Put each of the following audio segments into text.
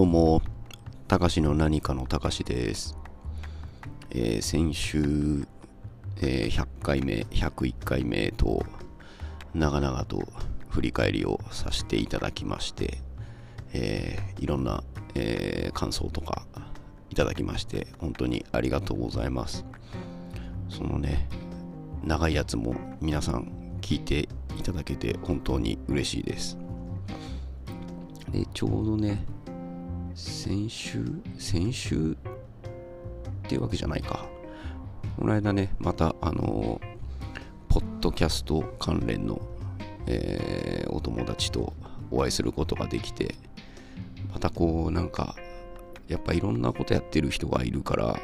どうも、たかしの何かのたかしです。えー先週、えー100回目、101回目と、長々と振り返りをさせていただきまして、えーいろんな、え感想とかいただきまして、本当にありがとうございます。そのね、長いやつも皆さん聞いていただけて本当に嬉しいです。で、ちょうどね、先週先週ってわけじゃないか。この間ね、また、あのポッドキャスト関連の、えーお友達とお会いすることができて、またこう、なんか、やっぱいろんなことやってる人がいるから、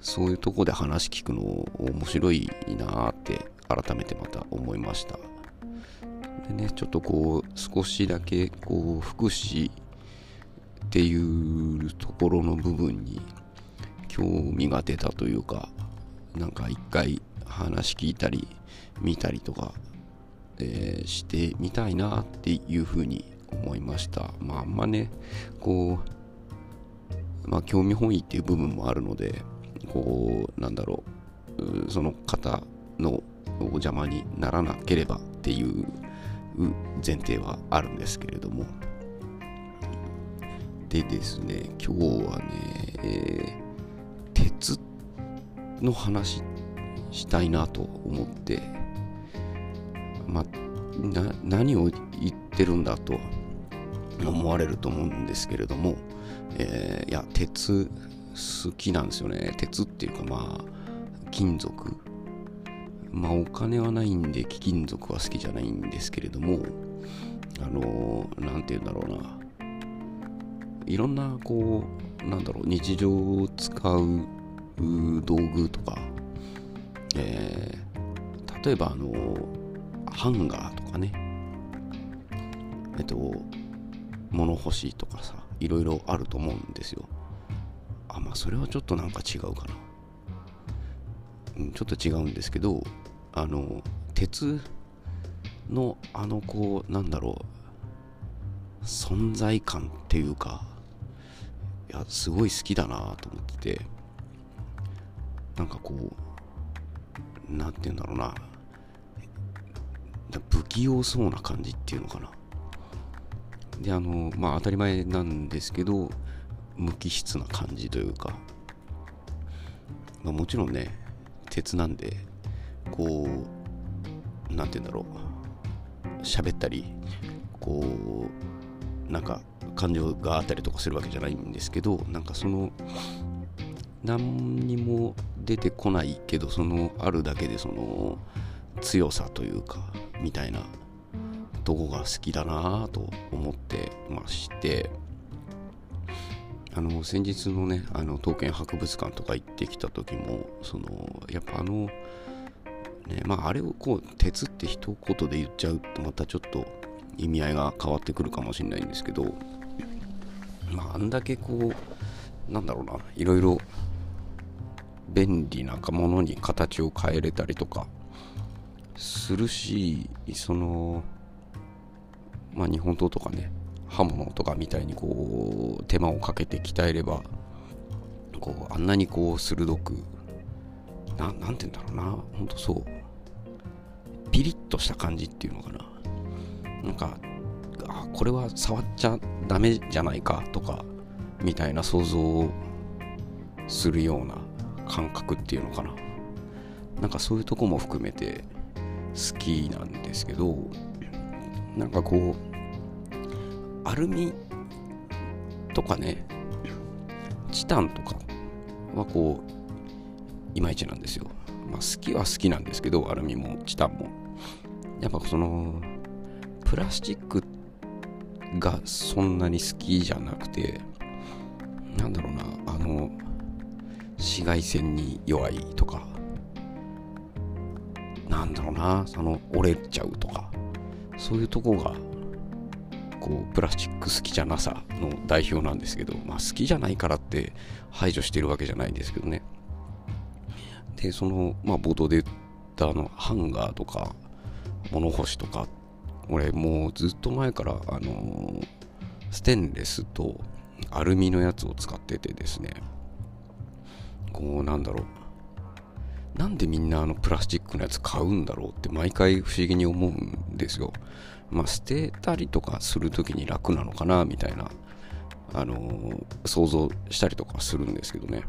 そういうとこで話聞くの面白いなーって改めてまた思いました。でね、ちょっとこう、少しだけこう、福祉っていうところの部分に興味が出たというか、なんか一回話聞いたり見たりとか、えーしてみたいなっていうふうに思いました。まああんまね、こう、まあ興味本位っていう部分もあるので、こう、なんだろう、うその方のお邪魔にならなければっていう前提はあるんですけれども、でですね、今日はね、えー鉄の話したいなと思って、まあ、何を言ってるんだと思われると思うんですけれども、えーいや、鉄好きなんですよね。鉄っていうかまあ、金属。まあお金はないんで貴金属は好きじゃないんですけれども、あのーなんて言うんだろうな。いろんなこうなんだろう日常を使う道具とか、えー例えばあのハンガーとかね。えっと物干しとかさいろいろあると思うんですよ。あまあそれはちょっとなんか違うかな。うんちょっと違うんですけどあの鉄のあのこうなんだろう存在感っていうかやすごい好きだなと思ってて。なんかこうなんて言うんだろうな。不器用そうな感じっていうのかな。であのまあ当たり前なんですけど無機質な感じというか、まあ、もちろんね鉄なんでこうなんて言うんだろう。喋ったりこうなんか感情があったりとかするわけじゃないんですけどなんかその何にも出てこないけどそのあるだけでその強さというかみたいなとこが好きだなと思ってましてあの先日のねあの刀剣博物館とか行ってきた時もそのやっぱあのねまああれをこう鉄って一言で言っちゃうとまたちょっと意味合いが変わってくるかもしれないんですけどまああんだけこうなんだろうないろいろ便利なものに形を変えれたりとかするしそのまあ日本刀とかね刃物とかみたいにこう手間をかけて鍛えればこうあんなにこう鋭くななんて言うんだろうなほんとそうピリッとした感じっていうのかな。なんかあこれは触っちゃダメじゃないかとかみたいな想像をするような感覚っていうのかな。なんかそういうとこも含めて好きなんですけどなんかこうアルミとかねチタンとかはこういまいちなんですよ、まあ、好きは好きなんですけどアルミもチタンも。やっぱそのプラスチックがそんなに好きじゃなくてなんだろうなあの紫外線に弱いとかなんだろうなその折れちゃうとかそういうとこがこうプラスチック好きじゃなさの代表なんですけど、まあ、好きじゃないからって排除してるわけじゃないんですけどね。でその、まあ、冒頭で言ったあのハンガーとか物干しとか俺もうずっと前からあのステンレスとアルミのやつを使っててですね。こうなんだろう。なんでみんなあのプラスチックのやつ買うんだろうって毎回不思議に思うんですよ。まあ捨てたりとかする時に楽なのかなみたいなあの、想像したりとかするんですけどね。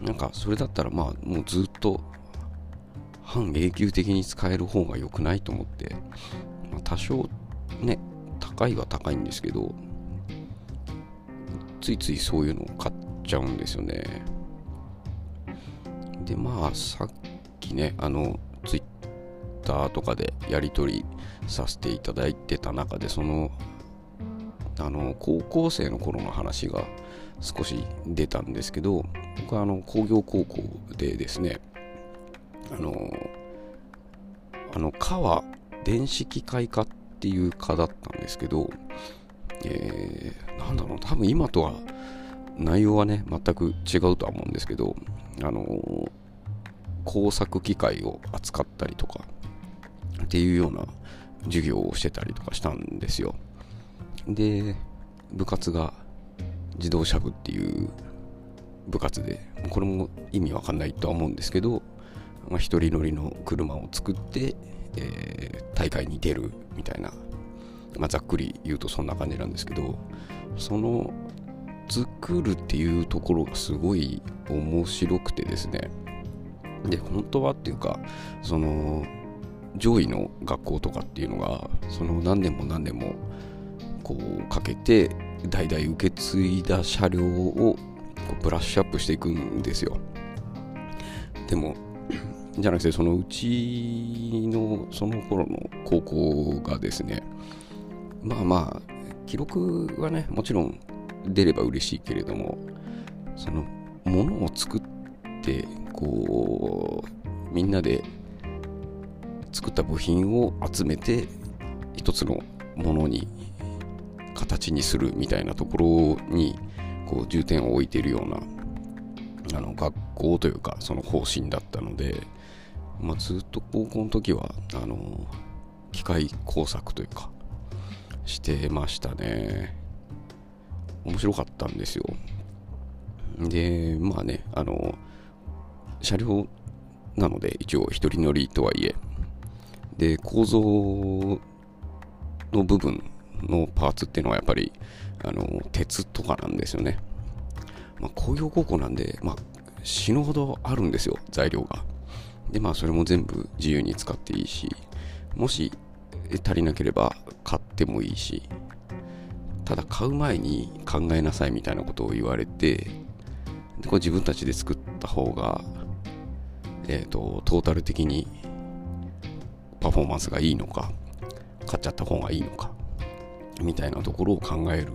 なんかそれだったらまあもうずっと半永久的に使える方が良くないと思って、まあ、多少ね高いは高いんですけどついついそういうのを買っちゃうんですよね。でまあさっきねあのツイッターとかでやり取りさせていただいてた中でそのあの高校生の頃の話が少し出たんですけど僕はあの工業高校でですねあのあの科電子機械科っていう科だったんですけど、えー、なんだろう多分今とは内容はね全く違うとは思うんですけどあの工作機械を扱ったりとかっていうような授業をしてたりとかしたんですよ。で部活が自動車部っていう部活でこれも意味わかんないとは思うんですけど、まあ、一人乗りの車を作って、えー、大会に出るみたいな、まあ、ざっくり言うとそんな感じなんですけどその作るっていうところがすごい面白くてですね。で本当はっていうかその上位の学校とかっていうのがその何年も何年もこうかけて代々受け継いだ車両をこうブラッシュアップしていくんですよ。でもじゃなくてそのうちのその頃の高校がですねまあまあ記録はねもちろん出れば嬉しいけれどもそのものを作ってこうみんなで作った部品を集めて一つのものに形にするみたいなところにこう重点を置いているようなあの学校というかその方針だったので、まあ、ずっと高校の時はあの機械工作というかしてましたね。面白かったんですよ。でまあねあの車両なので一応一人乗りとはいえ。で構造の部分のパーツっていうのはやっぱりあの鉄とかなんですよね、まあ、工業高校なんで、まあ、死ぬほどあるんですよ材料が。でまあそれも全部自由に使っていいしもし足りなければ買ってもいいしただ買う前に考えなさいみたいなことを言われてでこれ自分たちで作った方がえっ、ー、とトータル的にパフォーマンスがいいのか買っちゃった方がいいのかみたいなところを考える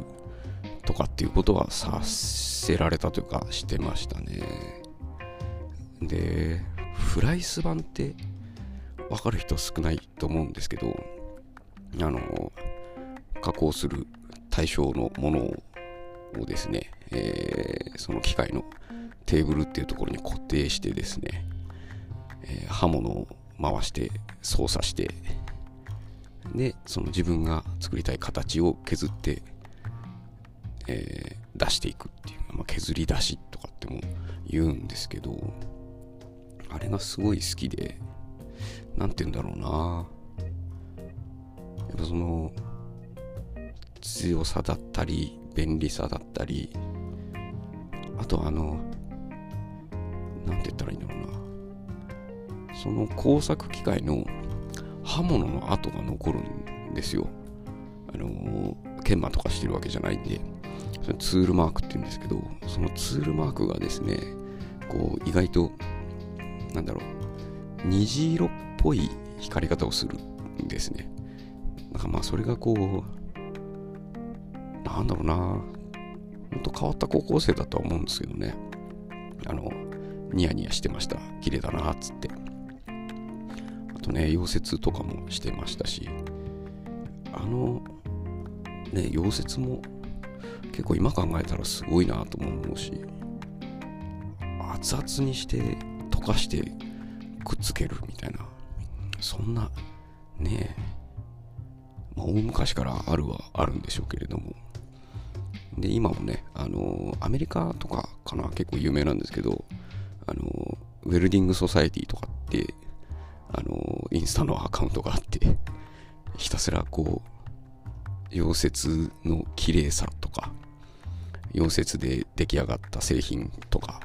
とかっていうことはさせられたというかしてましたね。でフライス版って分かる人少ないと思うんですけどあの加工する対象のものをですね、えー、その機械のテーブルっていうところに固定してですね、えー、刃物を回して操作してでその自分が作りたい形を削って、えー、出していくっていう、まあ、削り出しとかっても言うんですけどあれがすごい好きで何て言うんだろうな。やっぱその強さだったり便利さだったりあとあの何て言ったらいいんだろうな。その工作機械の刃物の跡が残るんですよ。あの研磨とかしてるわけじゃないんで、それツールマークって言うんですけど、そのツールマークがですね、こう意外と、なんだろう、虹色っぽい光り方をするんですね。なんかまあそれがこう、なんだろうな、ほんと変わった高校生だとは思うんですけどね。あの、ニヤニヤしてました。綺麗だな、っつって。あとね溶接とかもしてましたしあのね溶接も結構今考えたらすごいなとも思うし熱々にして溶かしてくっつけるみたいな。そんなねえ、まあ、大昔からあるはあるんでしょうけれども。で今もねあのアメリカとかかな結構有名なんですけどあのウェルディングソサエティとかってあのインスタのアカウントがあってひたすらこう溶接の綺麗さとか溶接で出来上がった製品とか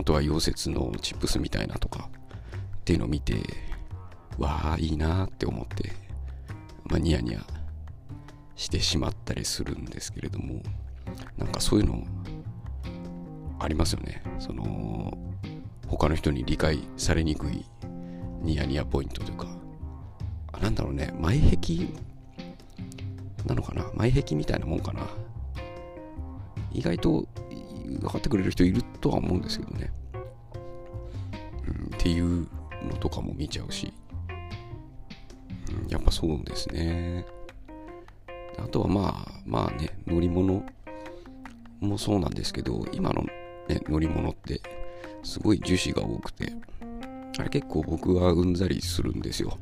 あとは溶接のチップスみたいなとかっていうのを見てわあいいなって思って、まあ、ニヤニヤしてしまったりするんですけれどもなんかそういうのありますよね。その他の人に理解されにくいニヤニヤポイントというか。あなんだろうね。前壁なのかな。前壁みたいなもんかな。意外と分かってくれる人いるとは思うんですけどね、うん、っていうのとかも見ちゃうし、うん、やっぱそうですね。あとはまあまあね乗り物もそうなんですけど今の、ね、乗り物ってすごい樹脂が多くてあれ結構僕はうんざりするんですよ。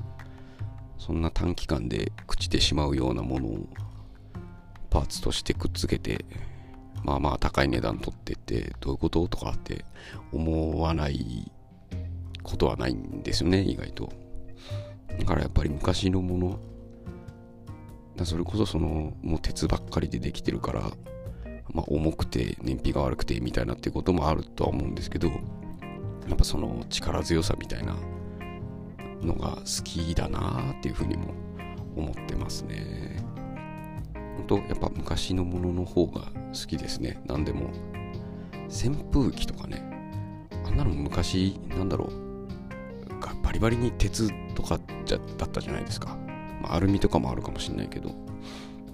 そんな短期間で朽ちてしまうようなものをパーツとしてくっつけてまあまあ高い値段取ってってどういうこととかって思わないことはないんですよね意外とだからやっぱり昔のものだそれこそそのもう鉄ばっかりでできてるからまあ重くて燃費が悪くてみたいなってこともあるとは思うんですけどやっぱその力強さみたいなのが好きだなっていうふうにも思ってますね。本当やっぱ昔のものの方が好きですね。何でも。扇風機とかね。あんなの昔、なんだろう。バリバリに鉄とかじゃだったじゃないですか。まあ、アルミとかもあるかもしれないけど。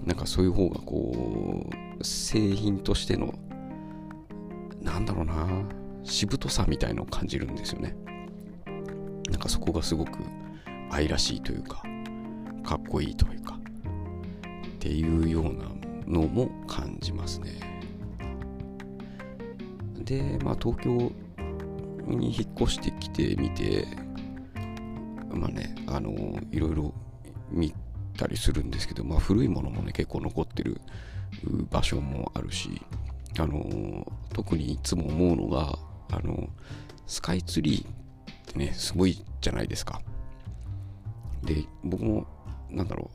なんかそういう方がこう、製品としての、なんだろうな、しぶとさみたいのを感じるんですよね。なんかそこがすごく愛らしいというか、かっこいいというか、っていうようなのも感じますね。で、まあ東京に引っ越してきてみて、まあね、あの、いろいろ見たりするんですけど、まあ古いものもね、結構残ってる場所もあるし、あの、特にいつも思うのが、あの、スカイツリーってね、すごいじゃないですか。で、僕も、なんだろ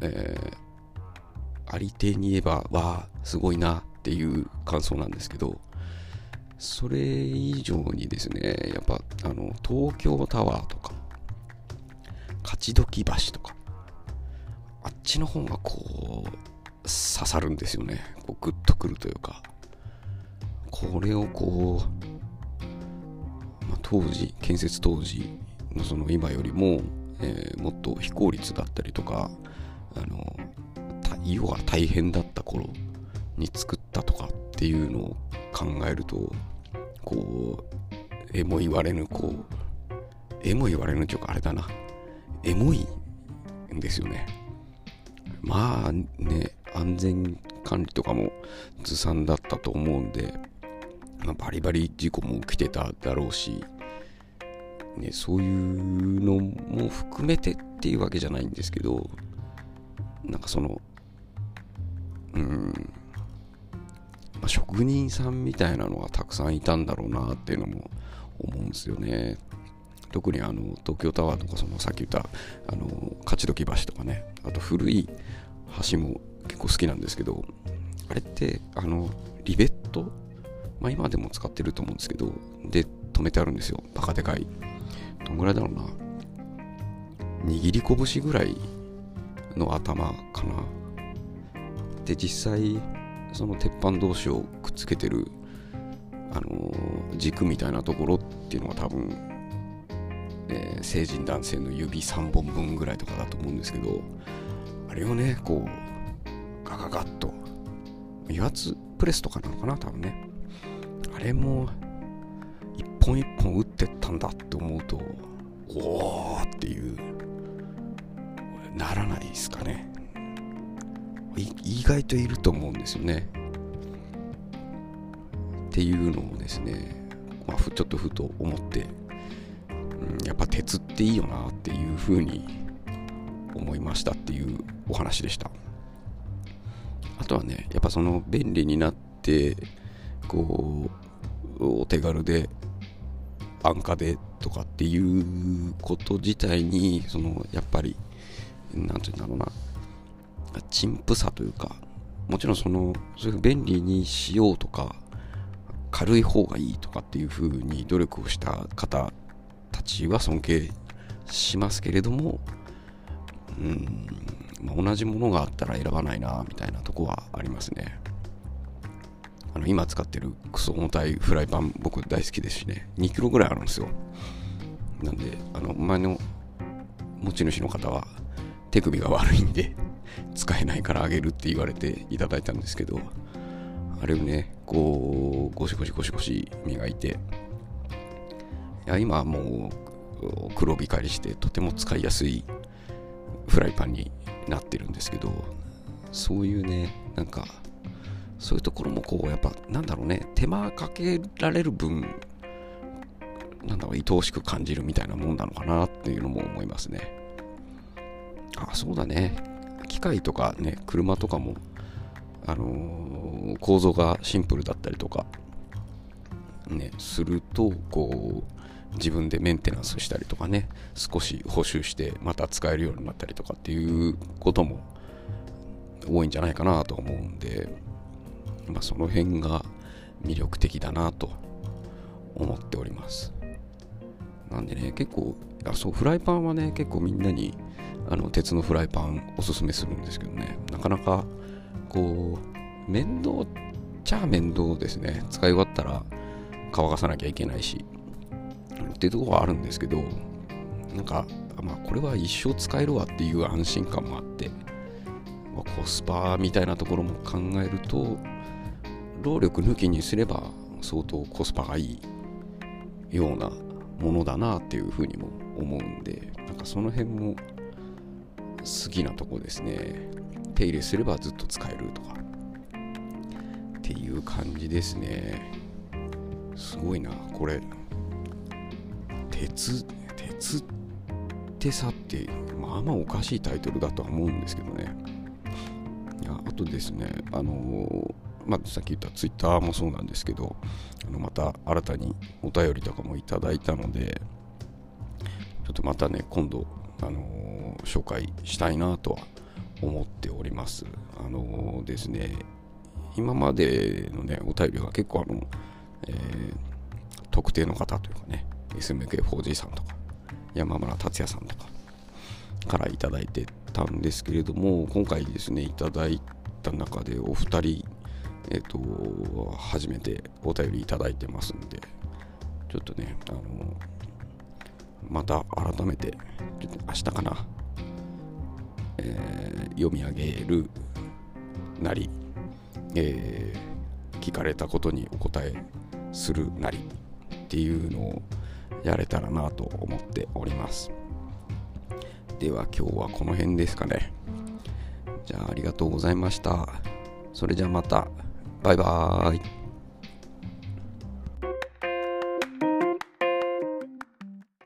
う、えー、ありていに言えば、わあ、すごいなっていう感想なんですけど、それ以上にですね、やっぱ、あの、東京タワーとか、勝どき橋とか、あっちの方がこう、刺さるんですよね。こうグッとくるというか、これをこう、まあ、当時建設当時のその今よりも、えー、もっと非効率だったりとかあの要は大変だった頃に作ったとかっていうのを考えるとこうえも言われぬこうえも言われぬというかあれだな。エモいんですよね。まあね安全管理とかもずさんだったと思うんでまあ、バリバリ事故も起きてただろうし、ね、そういうのも含めてっていうわけじゃないんですけどなんかそのまあ、職人さんみたいなのがたくさんいたんだろうなっていうのも思うんですよね。特にあの東京タワーとかそのさっき言ったあの勝どき橋とかねあと古い橋も結構好きなんですけどあれってあのリベット？まあ今でも使ってると思うんですけど、で、止めてあるんですよ。バカでかい。どんぐらいだろうな。握り拳ぐらいの頭かな。で、実際、その鉄板同士をくっつけてる、あの、軸みたいなところっていうのは多分、えー、成人男性の指3本分ぐらいとかだと思うんですけど、あれをね、こう、ガガガッと、油圧プレスとかなのかな、多分ね。あれも一本一本打ってったんだって思うとおおっていうならないですかね意外といると思うんですよね。っていうのをですね、まあ、ちょっとふと思って、うん、やっぱ鉄っていいよなっていうふうに思いましたっていうお話でした。あとはねやっぱその便利になってこうお手軽で安価でとかっていうこと自体にそのやっぱり何て言うんだろうな。陳腐さというかもちろんそのそういう便利にしようとか軽い方がいいとかっていう風に努力をした方たちは尊敬しますけれどもうん、まあ、同じものがあったら選ばないなみたいなとこはありますね。あの今使ってるクソ重たいフライパン僕大好きですしね。2キロぐらいあるんですよ。なんであの前の持ち主の方は手首が悪いんで使えないからあげるって言われていただいたんですけどあれをねこうゴシゴシゴシゴシ磨いていや今はもう黒光りしてとても使いやすいフライパンになってるんですけどそういうねなんかそういうところもこうやっぱなんだろうね手間かけられる分なんだろう愛おしく感じるみたいなもんなのかなっていうのも思いますね。あそうだね。機械とかね車とかもあのー、構造がシンプルだったりとかねするとこう自分でメンテナンスしたりとかね少し補修してまた使えるようになったりとかっていうことも多いんじゃないかなと思うんでまあ、その辺が魅力的だなと思っております。なんでね結構あそうフライパンはね結構みんなにあの鉄のフライパンおすすめするんですけどね。なかなかこう面倒っちゃ面倒ですね。使い終わったら乾かさなきゃいけないし。っていうところはあるんですけどなんかまあこれは一生使えるわっていう安心感もあってまコスパみたいなところも考えると労力抜きにすれば相当コスパがいいようなものだなっていうふうにも思うんでなんかその辺も好きなとこですね。手入れすればずっと使えるとか。っていう感じですね。すごいなこれ。鉄鉄ってさってまあまあおかしいタイトルだとは思うんですけどね。いやあとですねあのまあ、さっき言ったツイッターもそうなんですけどあのまた新たにお便りとかもいただいたのでちょっとまたね今度、あのー、紹介したいなとは思っております。あのー、ですね今までのねお便りが結構あの、えー、特定の方というかね SMK4G さんとか山村達也さんとかからいただいてたんですけれども今回ですねいただいた中でお二人えっ、ー、と、初めてお便りいただいてますんで、ちょっとね、あの、また改めて、ちょっと明日かな、ー、読み上げるなり、えー、聞かれたことにお答えするなりっていうのをやれたらなと思っております。では今日はこの辺ですかね。じゃあありがとうございました。それじゃあまた。バイバーイ。